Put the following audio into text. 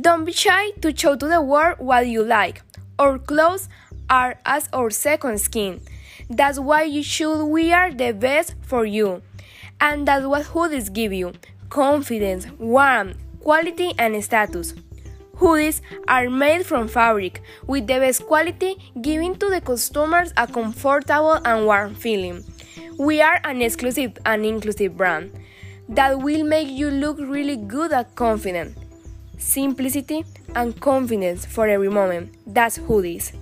Don't be shy to show to the world what you like. Our clothes are as our second skin. That's why you should wear the best for you. And that's what hoodies give you confidence, warmth, quality, and status. Hoodies are made from fabric with the best quality, giving to the customers a comfortable and warm feeling. We are an exclusive and inclusive brand that will make you look really good and confident. Simplicity and confidence for every moment. That's who Hoodies.